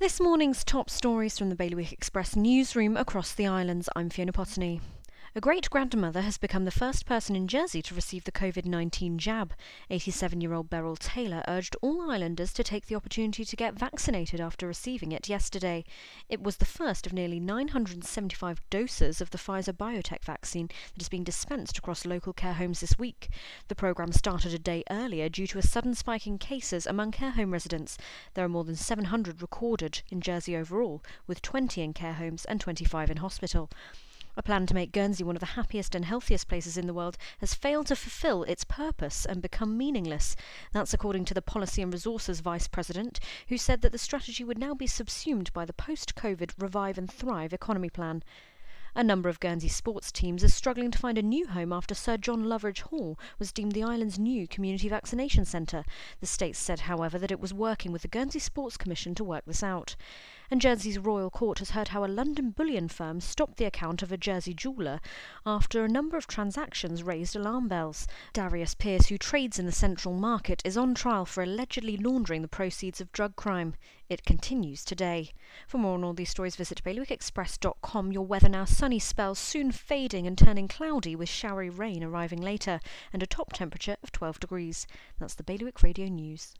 This morning's top stories from the Bailiwick Express newsroom across the islands. I'm Fiona Potney. A great grandmother has become the first person in Jersey to receive the COVID 19 jab. 87 year old Beryl Taylor urged all islanders to take the opportunity to get vaccinated after receiving it yesterday. It was the first of nearly 975 doses of the Pfizer BioNTech vaccine that is being dispensed across local care homes this week. The programme started a day earlier due to a sudden spike in cases among care home residents. There are more than 700 recorded in Jersey overall, with 20 in care homes and 25 in hospital. A plan to make Guernsey one of the happiest and healthiest places in the world has failed to fulfil its purpose and become meaningless. That's according to the Policy and Resources Vice President, who said that the strategy would now be subsumed by the post COVID Revive and Thrive economy plan. A number of Guernsey sports teams are struggling to find a new home after Sir John Loveridge Hall was deemed the island's new community vaccination centre. The state said, however, that it was working with the Guernsey Sports Commission to work this out. And Jersey's Royal Court has heard how a London bullion firm stopped the account of a Jersey jeweller after a number of transactions raised alarm bells. Darius Pierce, who trades in the central market, is on trial for allegedly laundering the proceeds of drug crime. It continues today. For more on all these stories, visit bailiwickexpress.com. Your weather now sunny spells soon fading and turning cloudy with showery rain arriving later, and a top temperature of 12 degrees. That's the Bailiwick Radio News.